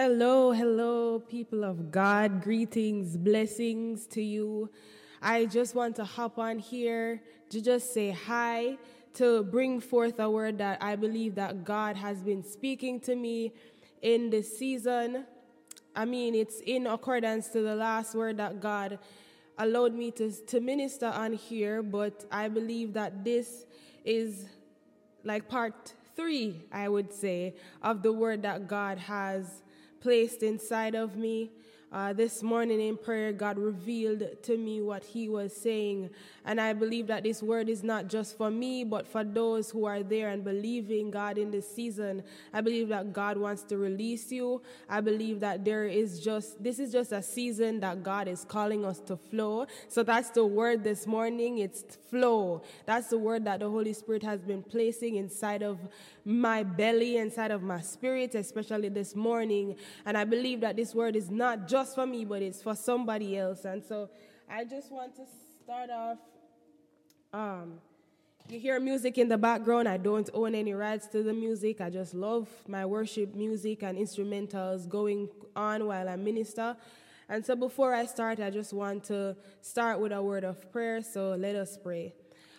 Hello, hello, people of God. Greetings, blessings to you. I just want to hop on here to just say hi, to bring forth a word that I believe that God has been speaking to me in this season. I mean, it's in accordance to the last word that God allowed me to, to minister on here, but I believe that this is like part three, I would say, of the word that God has placed inside of me. Uh, this morning in prayer, God revealed to me what He was saying. And I believe that this word is not just for me, but for those who are there and believing God in this season. I believe that God wants to release you. I believe that there is just, this is just a season that God is calling us to flow. So that's the word this morning. It's flow. That's the word that the Holy Spirit has been placing inside of my belly, inside of my spirit, especially this morning. And I believe that this word is not just just for me, but it's for somebody else. And so I just want to start off. Um, you hear music in the background. I don't own any rights to the music. I just love my worship music and instrumentals going on while I minister. And so before I start, I just want to start with a word of prayer. So let us pray.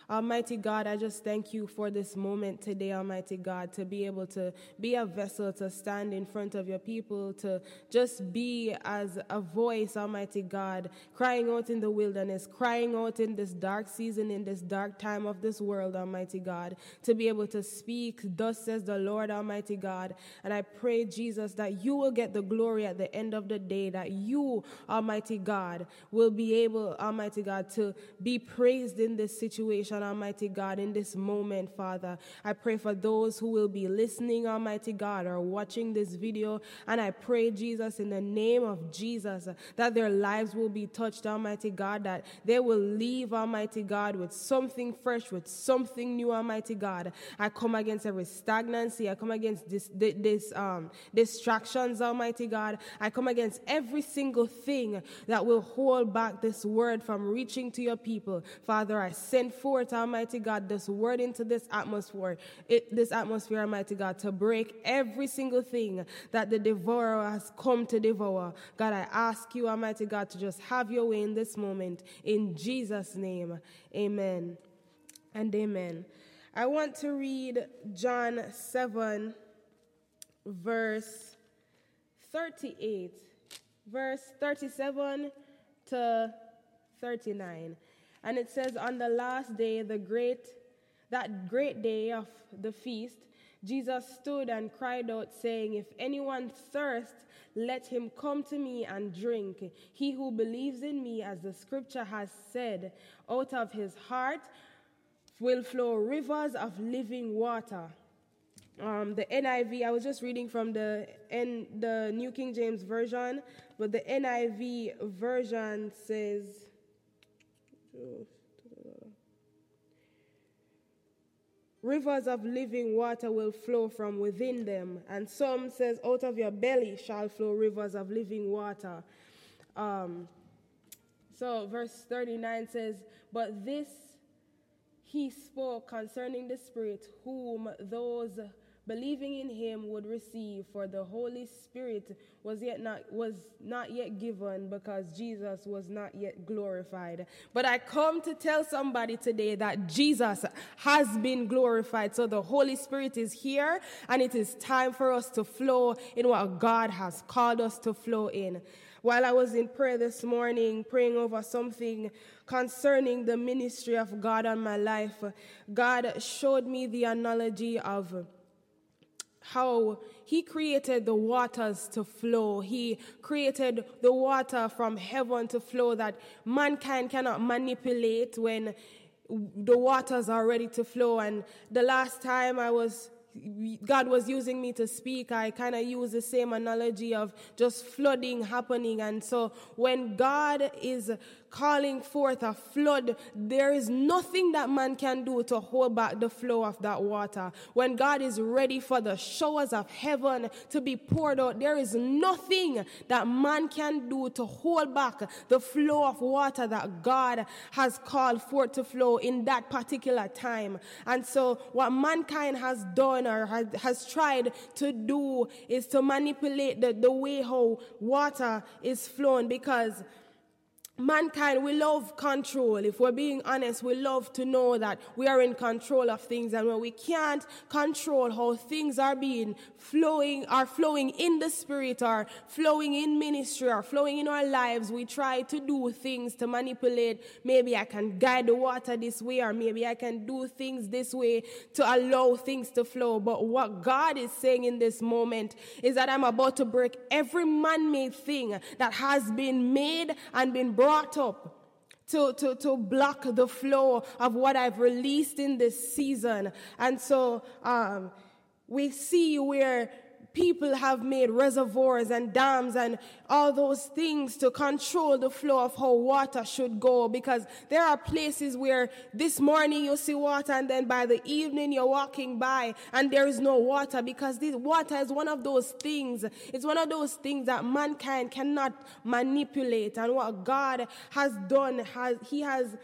Almighty God, I just thank you for this moment today, Almighty God, to be able to be a vessel, to stand in front of your people, to just be as a voice, Almighty God, crying out in the wilderness, crying out in this dark season, in this dark time of this world, Almighty God, to be able to speak, thus says the Lord, Almighty God. And I pray, Jesus, that you will get the glory at the end of the day, that you, Almighty God, will be able, Almighty God, to be praised in this situation Almighty God, in this moment, Father. I pray for those who will be listening, Almighty God, or watching this video. And I pray, Jesus, in the name of Jesus, that their lives will be touched, Almighty God, that they will leave, Almighty God, with something fresh, with something new, Almighty God. I come against every stagnancy. I come against this, this um, distractions, Almighty God. I come against every single thing that will hold back this word from reaching to your people. Father, I send forth Almighty God, this word into this atmosphere, it, this atmosphere, Almighty God, to break every single thing that the devourer has come to devour. God, I ask you, Almighty God, to just have your way in this moment. In Jesus' name, amen and amen. I want to read John 7, verse 38, verse 37 to 39. And it says, On the last day, the great, that great day of the feast, Jesus stood and cried out, saying, If anyone thirst, let him come to me and drink. He who believes in me, as the scripture has said, out of his heart will flow rivers of living water. Um, the NIV, I was just reading from the, N, the New King James Version, but the NIV version says, Rivers of living water will flow from within them. And some says, out of your belly shall flow rivers of living water. Um, so verse 39 says, But this he spoke concerning the Spirit, whom those believing in him would receive for the holy spirit was yet not was not yet given because jesus was not yet glorified. But i come to tell somebody today that jesus has been glorified. So the holy spirit is here and it is time for us to flow in what god has called us to flow in. While I was in prayer this morning, praying over something concerning the ministry of God on my life, God showed me the analogy of how he created the waters to flow. He created the water from heaven to flow that mankind cannot manipulate when the waters are ready to flow. And the last time I was God was using me to speak, I kind of use the same analogy of just flooding happening. And so when God is calling forth a flood. There is nothing that man can do to hold back the flow of that water. When God is ready for the showers of heaven to be poured out, there is nothing that man can do to hold back the flow of water that God has called forth to flow in that particular time. And so, what mankind has done or has, tried to do is to manipulate the, the way how water is flowing because mankind, we love control. If we're being honest, we love to know that we are in control of things. And when we can't control how things are being flowing, are flowing in the spirit, or flowing in ministry, or flowing in our lives, we try to do things to manipulate. Maybe I can guide the water this way, or maybe I can do things this way to allow things to flow. But what God is saying in this moment is that I'm about to break every man made thing that has been made and been brought up to, to, to block the flow of what I've released in this season. And so um, we see where people have made reservoirs and dams and all those things to control the flow of how water should go. Because there are places where this morning you see water and then by the evening you're walking by and there is no water. Because this water is one of those things it's one of those things that mankind cannot manipulate. And what God has done has he has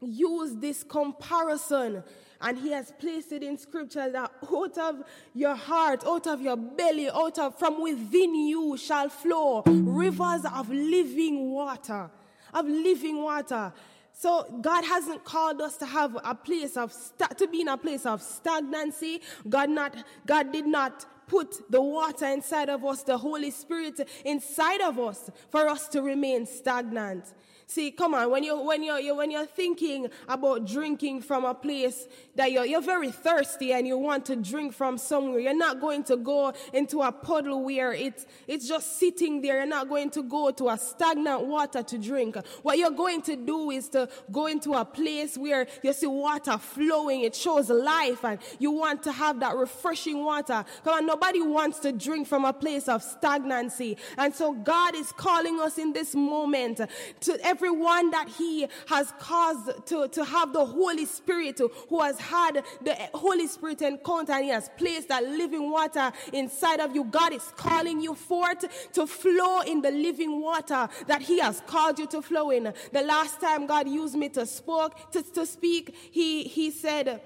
used this comparison and he has placed it in scripture that out of your heart, out of your belly, out of from within you shall flow rivers of living water, of living water. So God hasn't called us to have a place of to be in a place of stagnancy. God not God did not put the water inside of us, the Holy Spirit inside of us for us to remain stagnant. See, come on, when you're, when you're, when you're thinking about drinking from a place that you're, you're very thirsty and you want to drink from somewhere, you're not going to go into a puddle where it's, it's just sitting there. You're not going to go to a stagnant water to drink. What you're going to do is to go into a place where you see water flowing. It shows life and you want to have that refreshing water. Come on, nobody wants to drink from a place of stagnancy. And so God is calling us in this moment to everyone that He has caused to, to have the Holy Spirit, who has had the Holy Spirit encounter and He has placed that living water inside of you. God is calling you forth to flow in the living water that He has called you to flow in. The last time God used me to spoke to, to speak, He He said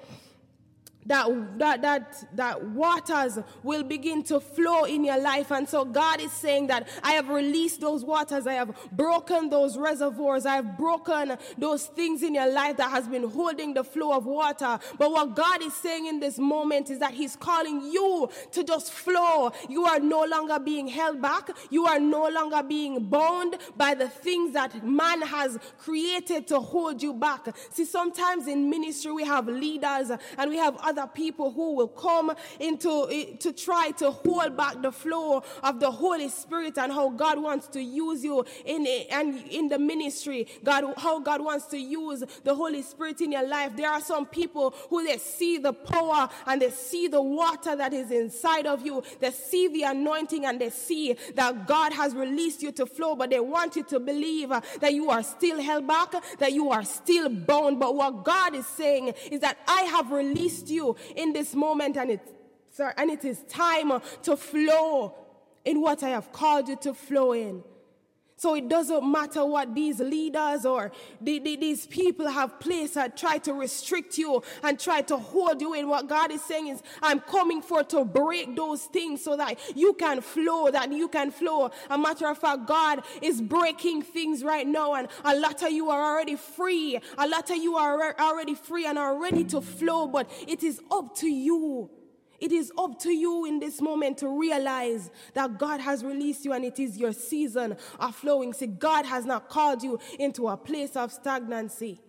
that, that, that, that waters will begin to flow in your life. And so God is saying that I have released those waters. I have broken those reservoirs. I have broken those things in your life that has been holding the flow of water. But what God is saying in this moment is that He's calling you to just flow. You are no longer being held back. You are no longer being bound by the things that man has created to hold you back. See, sometimes in ministry we have leaders and we have other other people who will come into eh, to try to hold back the flow of the Holy Spirit and how God wants to use you in eh, and in the ministry. God, how God wants to use the Holy Spirit in your life. There are some people who they see the power and they see the water that is inside of you. They see the anointing and they see that God has released you to flow, but they want you to believe that you are still held back, that you are still bound. But what God is saying is that I have released you in this moment, and it, sir, and it is time to flow in what I have called you to flow in. So it doesn't matter what these leaders or the, the, these people have placed and try to restrict you and try to hold you in. What God is saying is, I'm coming for to break those things so that you can flow, that you can flow. A matter of fact, God is breaking things right now, and a lot of you are already free. A lot of you are already free and are ready to flow, but it is up to you it is up to you in this moment to realize that God has released you and it is your season of flowing. See, God has not called you into a place of stagnancy.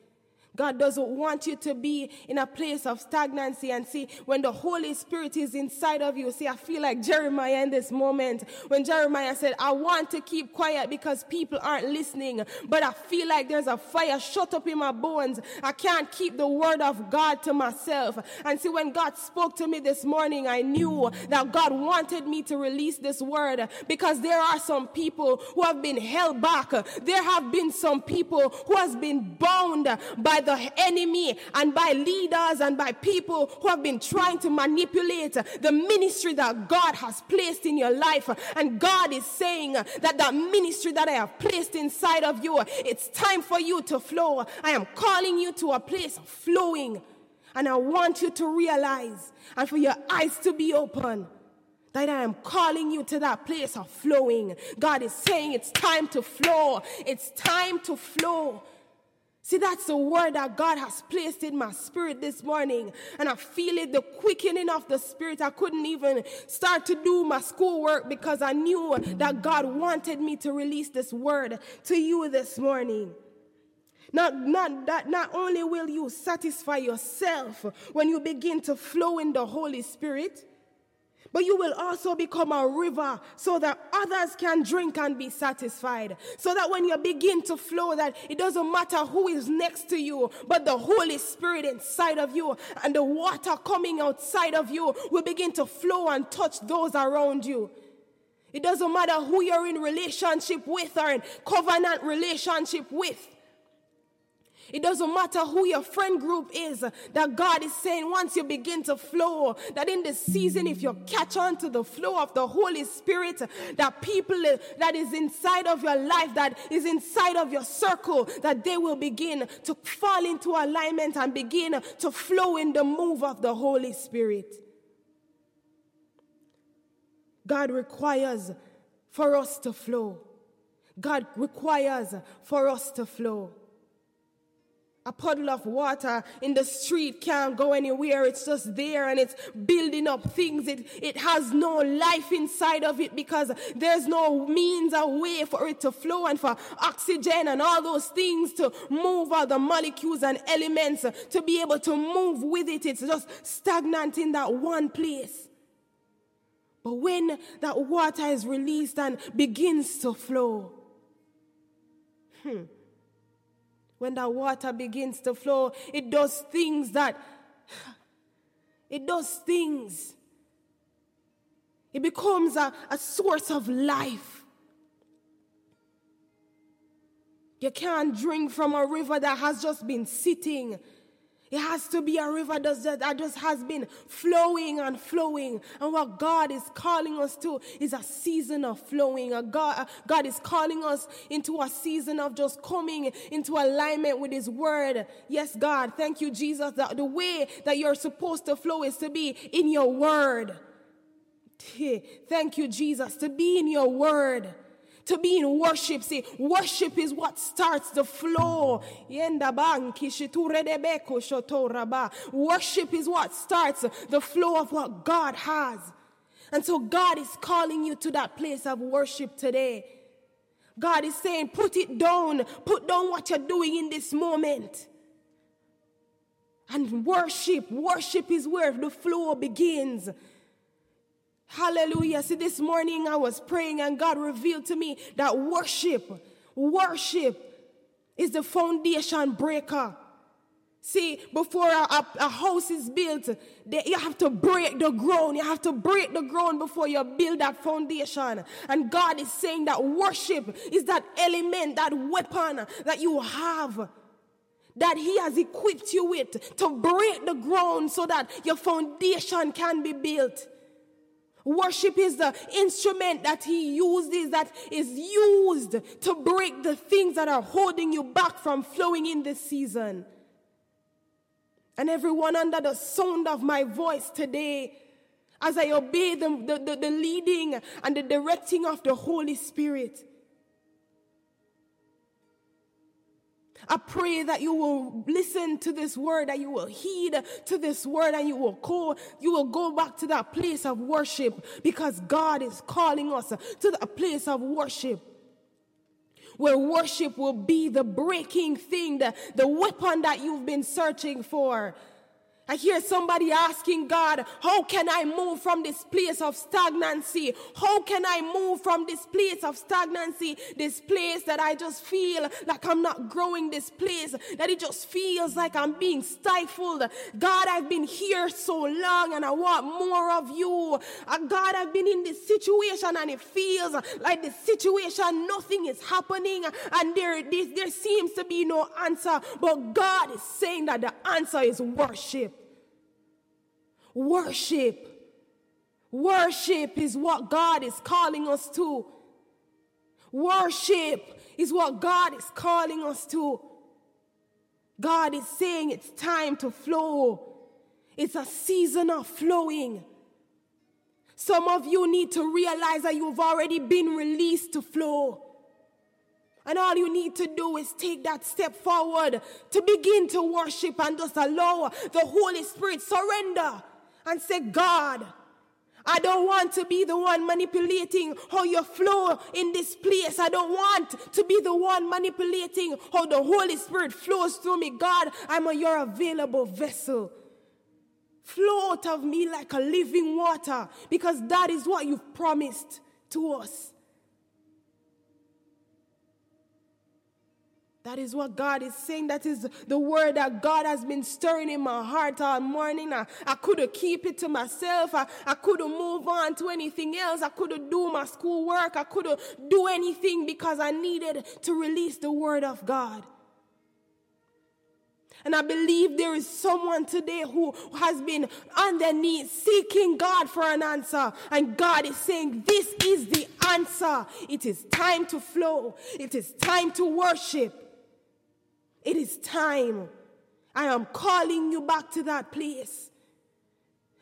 God doesn't want you to be in a place of stagnancy and see when the Holy Spirit is inside of you. See, I feel like Jeremiah in this moment when Jeremiah said, I want to keep quiet because people aren't listening, but I feel like there's a fire shut up in my bones. I can't keep the word of God to myself. And see, when God spoke to me this morning, I knew that God wanted me to release this word because there are some people who have been held back. There have been some people who has been bound by the the enemy and by leaders and by people who have been trying to manipulate the ministry that God has placed in your life. And God is saying that that ministry that I have placed inside of you, it's time for you to flow. I am calling you to a place of flowing. And I want you to realize and for your eyes to be open that I am calling you to that place of flowing. God is saying it's time to flow. It's time to flow. See, that's the word that God has placed in my spirit this morning. And I feel it, the quickening of the spirit. I couldn't even start to do my schoolwork because I knew that God wanted me to release this word to you this morning. Not, not, that not only will you satisfy yourself when you begin to flow in the Holy Spirit, but you will also become a river so that others can drink and be satisfied. So that when you begin to flow, that it doesn't matter who is next to you, but the Holy Spirit inside of you and the water coming outside of you will begin to flow and touch those around you. It doesn't matter who you're in relationship with or in covenant relationship with. It doesn't matter who your friend group is, that God is saying once you begin to flow, that in this season, if you catch on to the flow of the Holy Spirit, that people that is inside of your life, that is inside of your circle, that they will begin to fall into alignment and begin to flow in the move of the Holy Spirit. God requires for us to flow. God requires for us to flow. A puddle of water in the street can't go anywhere. It's just there and it's building up things. It, it has no life inside of it because there's no means or way for it to flow and for oxygen and all those things to move all the molecules and elements to be able to move with it. It's just stagnant in that one place. But when that water is released and begins to flow, hmm, when that water begins to flow, it does things that, it does things. It becomes a, a source of life. You can't drink from a river that has just been sitting it has to be a river that just has been flowing and flowing. And what God is calling us to is a season of flowing. God, God is calling us into a season of just coming into alignment with His Word. Yes, God, thank you, Jesus. That the way that you're supposed to flow is to be in your Word. Thank you, Jesus, to be in your Word to be in worship. See, worship is what starts the flow. Worship is what starts the flow of what God has. And so God is calling you to that place of worship today. God is saying, put it down, put down what you're doing in this moment. And worship, worship is where the flow begins. Hallelujah. See, this morning I was praying and God revealed to me that worship, worship is the foundation breaker. See, before a, a, a house is built, they, you have to break the ground. You have to break the ground before you build that foundation. And God is saying that worship is that element, that weapon that you have that He has equipped you with to break the ground so that your foundation can be built. Worship is the instrument that he uses, that is used to break the things that are holding you back from flowing in this season. And everyone under the sound of my voice today, as I obey the, the, the, the leading and the directing of the Holy Spirit, I pray that you will listen to this word, that you will heed to this word, and you will go, you will go back to that place of worship because God is calling us to that place of worship. where worship will be the breaking thing, the, the weapon that you've been searching for. I hear somebody asking God, how can I move from this place of stagnancy? How can I move from this place of stagnancy? This place that I just feel like I'm not growing, this place that it just feels like I'm being stifled. God, I've been here so long and I want more of you. Uh, God, I've been in this situation and it feels like the situation, nothing is happening and there, there, there seems to be no answer. But God is saying that the answer is worship. Worship. Worship is what God is calling us to. Worship is what God is calling us to. God is saying it's time to flow. It's a season of flowing. Some of you need to realize that you've already been released to flow. And all you need to do is take that step forward to begin to worship and just allow the Holy Spirit surrender and say, God, I don't want to be the one manipulating how you flow in this place. I don't want to be the one manipulating how the Holy Spirit flows through me. God, I'm a your available vessel. Flow out of me like a living water because that is what you've promised to us. That is what God is saying. That is the word that God has been stirring in my heart all morning. I, I couldn't keep it to myself. I, I couldn't move on to anything else. I couldn't do my schoolwork. I couldn't do anything because I needed to release the word of God. And I believe there is someone today who has been on their knees seeking God for an answer. And God is saying, This is the answer. It is time to flow, it is time to worship. It is time. I am calling you back to that place.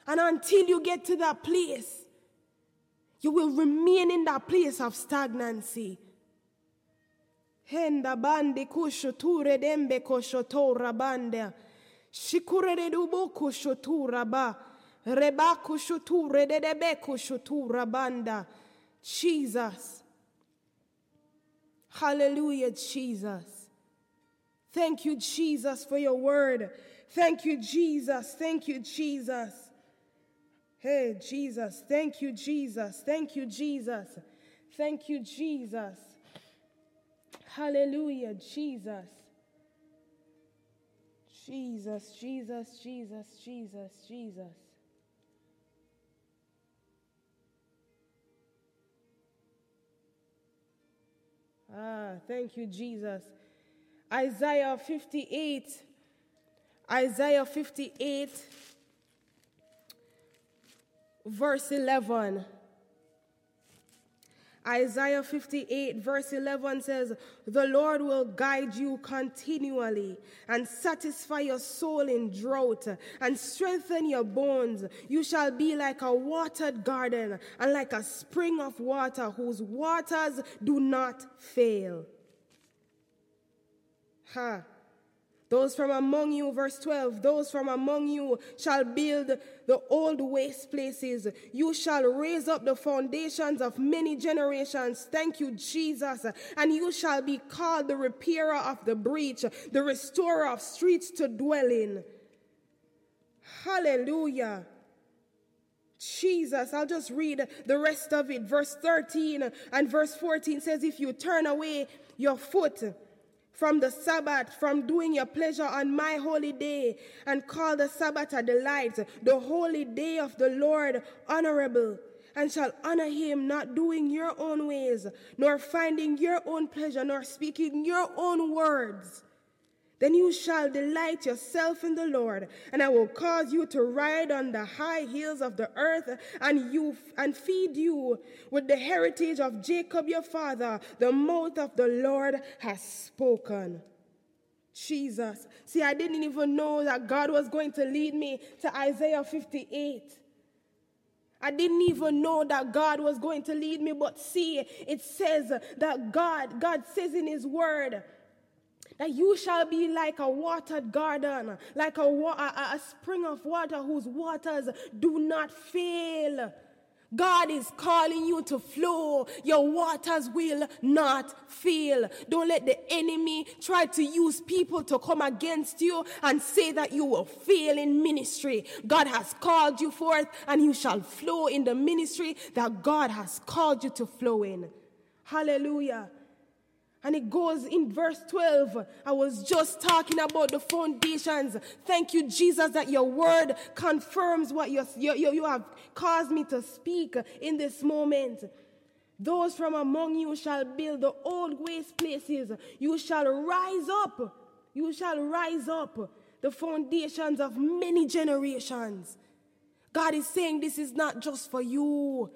And until you get to that place, you will remain in that place of stagnancy. Henda bande kushoture dembe koshotora bande. Shikure dubo kushotura ba. Reba kushoture de debe kushotura banda. Jesus. Hallelujah, Jesus. Thank you, Jesus, for your word. Thank you, Jesus. Thank you, Jesus. Hey, Jesus. Thank you, Jesus. Thank you, Jesus. Thank you, Jesus. Hallelujah, Jesus. Jesus, Jesus, Jesus, Jesus, Jesus. Ah, thank you, Jesus. Isaiah 58. Isaiah 58, verse 11. Isaiah 58, verse 11 says, The Lord will guide you continually and satisfy your soul in drought and strengthen your bones. You shall be like a watered garden and like a spring of water whose waters do not fail. Ha. Those from among you, verse 12, those from among you shall build the old waste places. You shall raise up the foundations of many generations. Thank you, Jesus. And you shall be called the repairer of the breach, the restorer of streets to dwell in. Hallelujah. Jesus, I'll just read the rest of it. Verse 13 and verse 14 says, If you turn away your foot, from the Sabbath, from doing your pleasure on my holy day, and call the Sabbath a delight, the holy day of the Lord honorable, and shall honor him, not doing your own ways, nor finding your own pleasure, nor speaking your own words. Then you shall delight yourself in the Lord, and I will cause you to ride on the high hills of the earth, and you and feed you with the heritage of Jacob your father. The mouth of the Lord has spoken. Jesus. See, I didn't even know that God was going to lead me to Isaiah 58. I didn't even know that God was going to lead me, but see, it says that God, God says in His word, that you shall be like a watered garden, like a, a, a spring of water whose waters do not fail. God is calling you to flow. Your waters will not fail. Don't let the enemy try to use people to come against you and say that you will fail in ministry. God has called you forth and you shall flow in the ministry that God has called you to flow in. Hallelujah. And it goes in verse 12. I was just talking about the foundations. Thank you, Jesus, that your word confirms what you, you, you have caused me to speak in this moment. Those from among you shall build the old waste places. You shall rise up. You shall rise up the foundations of many generations. God is saying this is not just for you.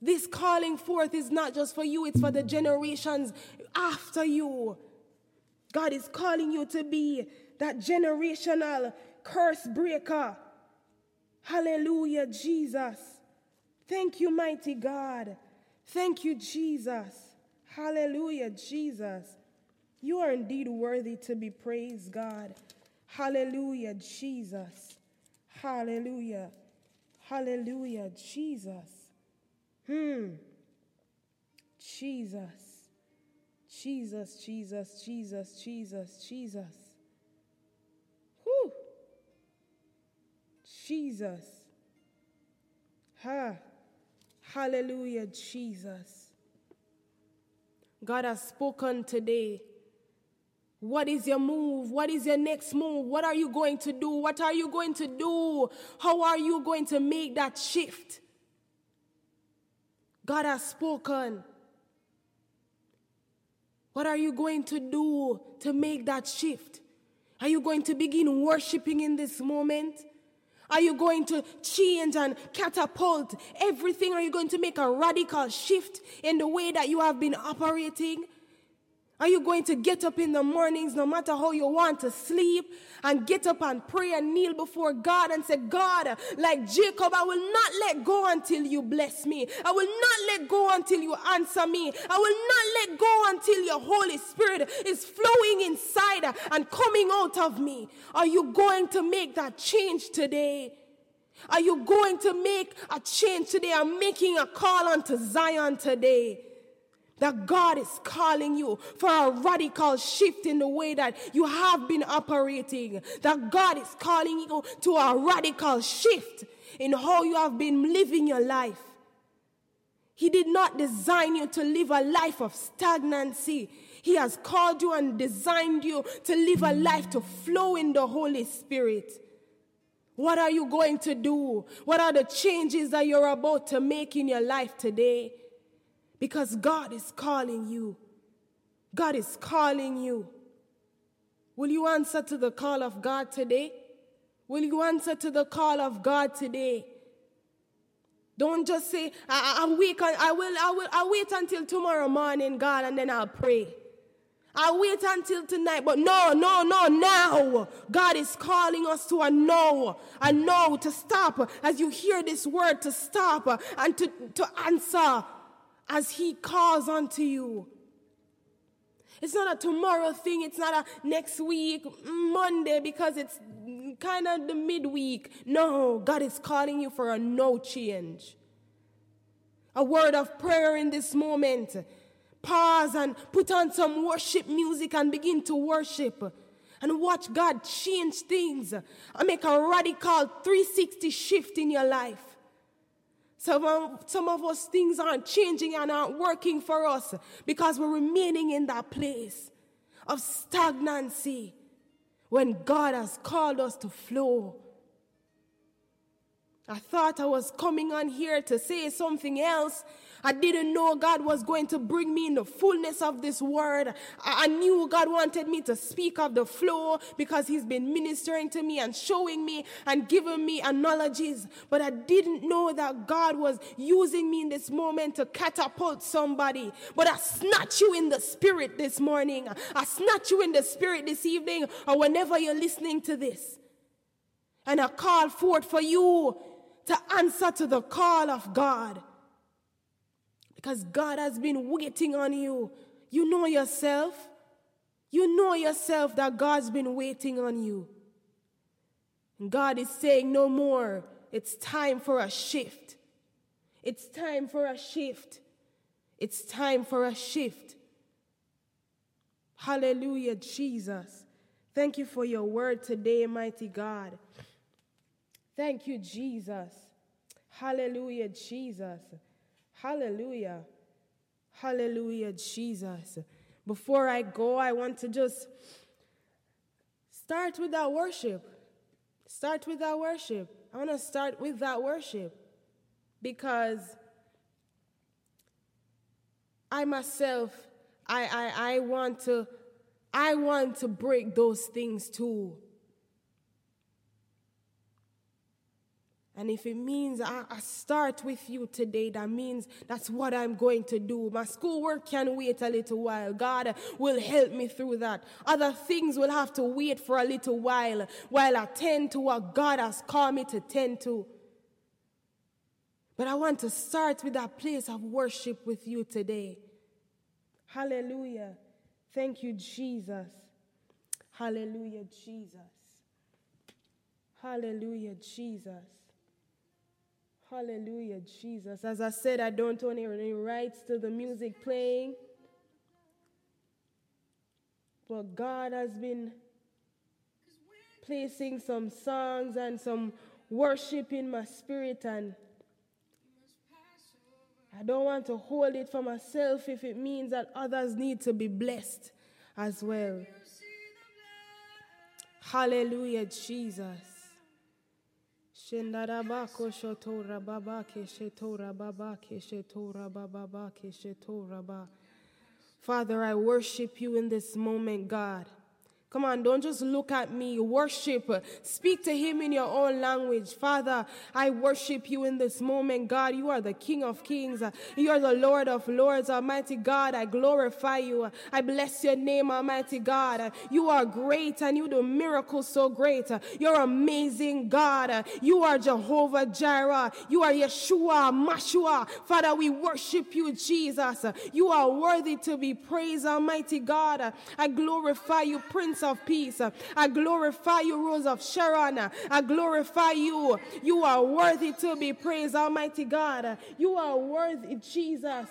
This calling forth is not just for you, it's for the generations after you. God is calling you to be that generational curse breaker. Hallelujah, Jesus. Thank you, mighty God. Thank you, Jesus. Hallelujah, Jesus. You are indeed worthy to be praised, God. Hallelujah, Jesus. Hallelujah. Hallelujah, Jesus. Hmm. Jesus. Jesus, Jesus, Jesus, Jesus, Jesus. Whew. Jesus. Ha. Hallelujah, Jesus. God has spoken today. What is your move? What is your next move? What are you going to do? What are you going to do? How are you going to make that shift? God has spoken. What are you going to do to make that shift? Are you going to begin worshiping in this moment? Are you going to change and catapult everything? Are you going to make a radical shift in the way that you have been operating? Are you going to get up in the mornings, no matter how you want to sleep, and get up and pray and kneel before God and say, God, like Jacob, I will not let go until you bless me. I will not let go until you answer me. I will not let go until your Holy Spirit is flowing inside and coming out of me. Are you going to make that change today? Are you going to make a change today? I'm making a call unto Zion today that God is calling you for a radical shift in the way that you have been operating. That God is calling you to a radical shift in how you have been living your life. He did not design you to live a life of stagnancy. He has called you and designed you to live a life to flow in the Holy Spirit. What are you going to do? What are the changes that you're about to make in your life today? Because God is calling you. God is calling you. Will you answer to the call of God today? Will you answer to the call of God today? Don't just say, I, I, wait, I will, I will, I wait until tomorrow morning, God, and then I'll pray. I'll wait until tonight, but no, no, no, now. God is calling us to a no, a no, to stop as you hear this word, to stop and to, to answer as He calls unto you. It's not a tomorrow thing, it's not a next week, Monday, because it's kind of the midweek. No, God is calling you for a no change. A word of prayer in this moment. Pause and put on some worship music and begin to worship and watch God change things and make a radical 360 shift in your life. Some of, some of us things aren't changing and aren't working for us because we're remaining in that place of stagnancy when God has called us to flow. I thought I was coming on here to say something else, I didn't know God was going to bring me in the fullness of this word. I, knew God wanted me to speak of the flow because He's been ministering to me and showing me and giving me analogies. But I didn't know that God was using me in this moment to catapult somebody. But I snatch you in the spirit this morning. I snatch you in the spirit this evening or whenever you're listening to this. And I call forth for you to answer to the call of God. Because God has been waiting on you. You know yourself. You know yourself that God's been waiting on you. God is saying, No more. It's time for a shift. It's time for a shift. It's time for a shift. Hallelujah, Jesus. Thank you for your word today, mighty God. Thank you, Jesus. Hallelujah, Jesus. Hallelujah. Hallelujah, Jesus. Before I go, I want to just start with that worship. Start with that worship. I want to start with that worship because I myself, I, I, I want to, I want to break those things too. And if it means I, I, start with you today, that means that's what I'm going to do. My schoolwork can wait a little while. God will help me through that. Other things will have to wait for a little while while I tend to what God has called me to tend to. But I want to start with that place of worship with you today. Hallelujah. Thank you, Jesus. Hallelujah, Jesus. Hallelujah, Jesus. Hallelujah, Jesus. As I said, I don't own any rights to the music playing. But God has been placing some songs and some worship in my spirit and I don't want to hold it for myself if it means that others need to be blessed as well. Hallelujah, Jesus. Father, I worship you in this moment, God. Come on, don't just look at me. Worship. Speak to him in your own language. Father, I worship you in this moment. God, you are the King of kings. You are the Lord of lords. Almighty God, I glorify you. I bless your name, Almighty God. You are great and you do miracles so great. You're amazing, God. You are Jehovah Jireh. You are Yeshua, Mashua. Father, we worship you, Jesus. You are worthy to be praised, Almighty God. I glorify you, Prince Prince of Peace. I glorify you, Rose of Sharon. I glorify you. You are worthy to be praised, Almighty God. You are worthy, Jesus.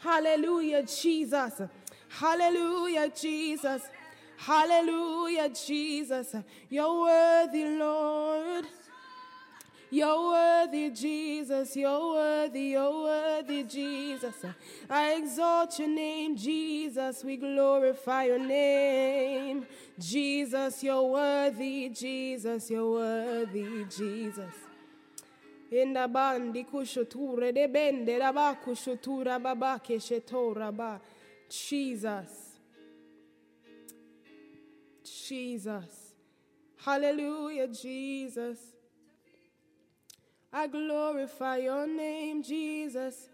Hallelujah, Jesus. Hallelujah, Jesus. Hallelujah, Jesus. You're worthy, Lord. You're worthy, Jesus. You're worthy. You're worthy, Jesus. I exalt your name, Jesus. We glorify your name. Jesus, you're worthy. Jesus, you're worthy, Jesus. Enda bandi kushuture de bende raba kushutura baba keshetora ba. Jesus. Jesus. Hallelujah, Jesus. I glorify your name, Jesus.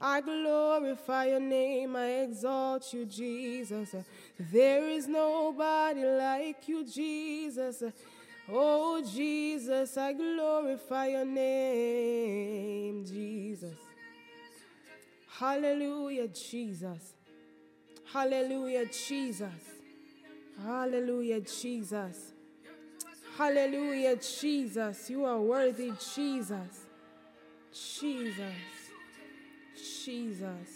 I glorify your name, I exalt you, Jesus. There is nobody like you, Jesus. Oh, Jesus, I glorify your name, Jesus. Hallelujah, Jesus. Hallelujah, Jesus. Hallelujah, Jesus. Hallelujah, Jesus. You are worthy, Jesus. Jesus. Jesus.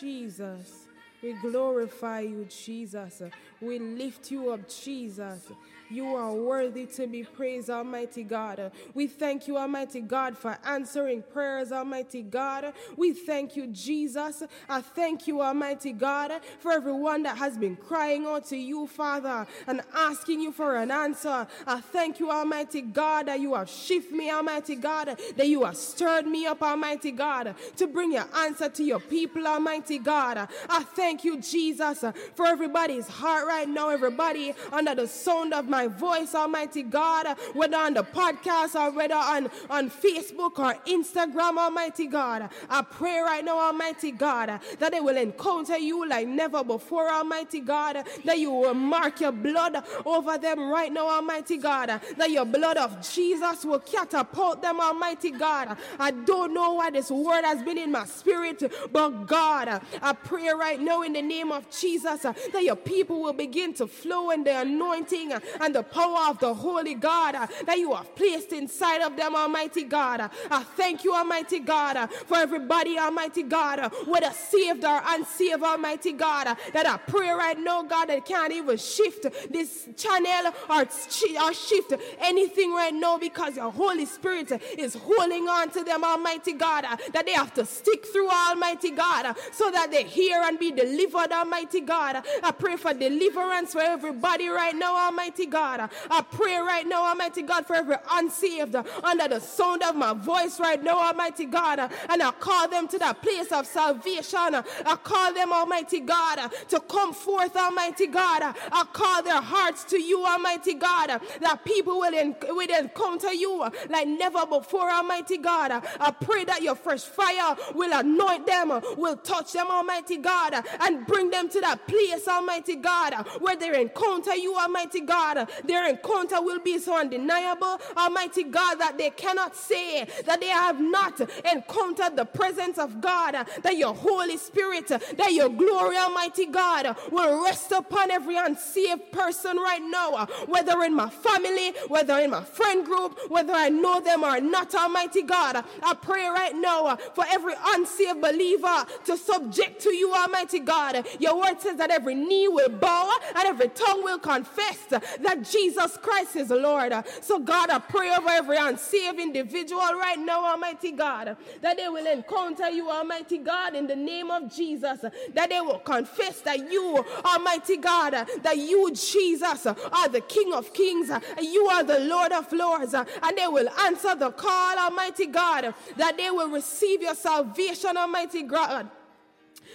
Jesus. We glorify you, Jesus. We lift you up, Jesus. You are worthy to be praised, Almighty God. We thank you, Almighty God, for answering prayers, Almighty God. We thank you, Jesus. I thank you, Almighty God, for everyone that has been crying out to you, Father, and asking you for an answer. I thank you, Almighty God, that you have shifted me, Almighty God, that you have stirred me up, Almighty God, to bring your answer to your people, Almighty God. I thank you, Jesus, for everybody's heart right now, everybody under the sound of my voice, Almighty God, whether on the podcast or whether on, on Facebook or Instagram, Almighty God. I pray right now, Almighty God, that they will encounter you like never before, Almighty God, that you will mark your blood over them right now, Almighty God, that your blood of Jesus will catapult them, Almighty God. I don't know why this word has been in my spirit, but God, I pray right now in the name of Jesus that your people will begin to flow in the anointing and the power of the Holy God uh, that you have placed inside of them, Almighty God. Uh, I thank you, Almighty God, uh, for everybody, Almighty God, whether saved or unsaved, Almighty God, that I pray right now, God, that can't even shift this channel or, or shift anything right now because your Holy Spirit is holding on to them, Almighty God, that they have to stick through, Almighty God, so that they hear and be delivered, Almighty God. I pray for deliverance for everybody right now, Almighty God. I pray right now, Almighty God, for every unsaved under the sound of my voice right now, Almighty God. And I call them to that place of salvation. I call them, Almighty God, to come forth, Almighty God. I call their hearts to you, Almighty God, that people will, will encounter you like never before, Almighty God. I pray that your fresh fire will anoint them, will touch them, Almighty God, and bring them to that place, Almighty God, where they encounter you, Almighty God. Their encounter will be so undeniable, Almighty God, that they cannot say that they have not encountered the presence of God, that your Holy Spirit, that your glory, Almighty God, will rest upon every unsaved person right now, whether in my family, whether in my friend group, whether I know them or not, Almighty God. I pray right now for every unsaved believer to subject to you, Almighty God. Your word says that every knee will bow and every tongue will confess that Jesus Christ is Lord. So, God, I pray over every unsaved individual right now, Almighty God, that they will encounter you, Almighty God, in the name of Jesus, that they will confess that you, Almighty God, that you, Jesus, are the King of Kings, you are the Lord of Lords, and they will answer the call, Almighty God, that they will receive your salvation, Almighty God.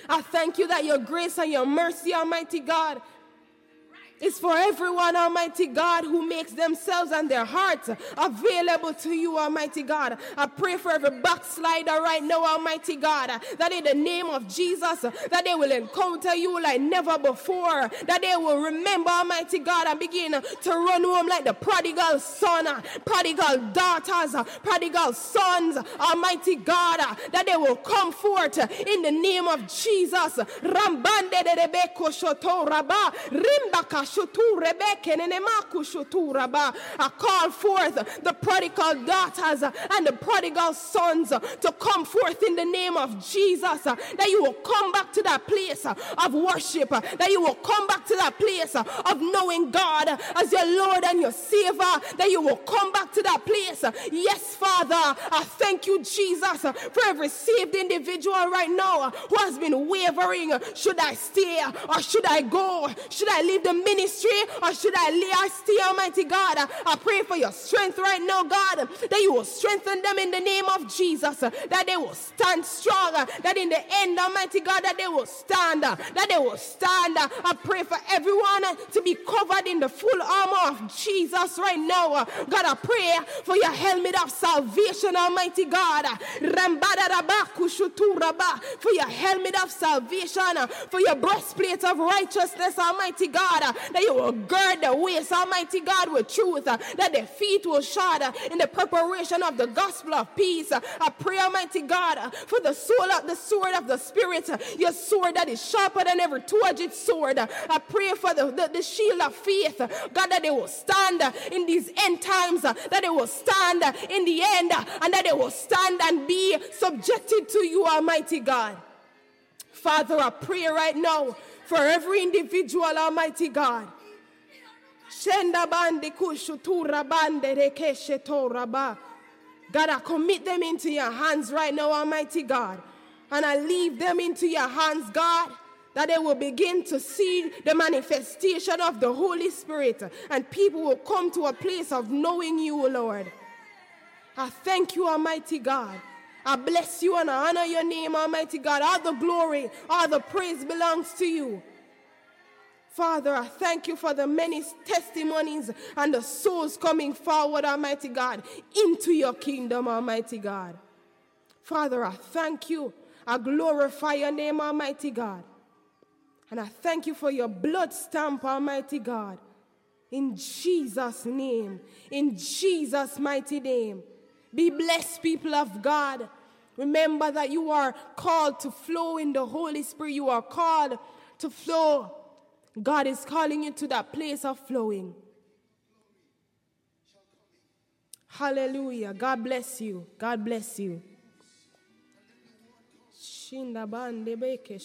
I thank you that your grace and your mercy, Almighty God, is for everyone, Almighty God, who makes themselves and their hearts available to you, Almighty God. I pray for every backslider right now, Almighty God, that in the name of Jesus, that they will encounter you like never before, that they will remember, Almighty God, and begin to run home like the prodigal son, prodigal daughters, prodigal sons, Almighty God, that they will come forth in the name of Jesus. Rambande de I call forth the prodigal daughters and the prodigal sons to come forth in the name of Jesus. That you will come back to that place of worship. That you will come back to that place of knowing God as your Lord and your Savior. That you will come back to that place. Yes, Father, I thank you, Jesus, for every saved individual right now who has been wavering. Should I stay or should I go? Should I leave the ministry? or should I lay I stay, Almighty God? I pray for your strength right now, God, that you will strengthen them in the name of Jesus, that they will stand strong, that in the end, Almighty God, that they will stand, that they will stand. I pray for everyone to be covered in the full armor of Jesus right now. God, I pray for your helmet of salvation, Almighty God. For your helmet of salvation, for your breastplate of righteousness, Almighty God that you will gird the waist, Almighty God, with truth, uh, that their feet will shod uh, in the preparation of the gospel of peace. Uh, I pray, Almighty God, uh, for the soul of the sword of the Spirit, uh, your sword that is sharper than every two-edged sword. Uh, I pray for the, the, the shield of faith, God, that they will stand in these end times, that they will stand in the end, and that they will stand and be subjected to you, Almighty God. Father, I pray right now for every individual, Almighty God. God, I commit them into your hands right now, Almighty God. And I leave them into your hands, God, that they will begin to see the manifestation of the Holy Spirit and people will come to a place of knowing you, Lord. I thank you, Almighty God. I bless you and I honor your name, Almighty God. All the glory, all the praise belongs to you. Father, I thank you for the many testimonies and the souls coming forward, Almighty God, into your kingdom, Almighty God. Father, I thank you. I glorify your name, Almighty God. And I thank you for your blood stamp, Almighty God. In Jesus' name, in Jesus' mighty name. Be blessed, people of God. Remember that you are called to flow in the Holy Spirit. You are called to flow. God is calling you to that place of flowing. Hallelujah. God bless you. God bless you. Shinda bande beke.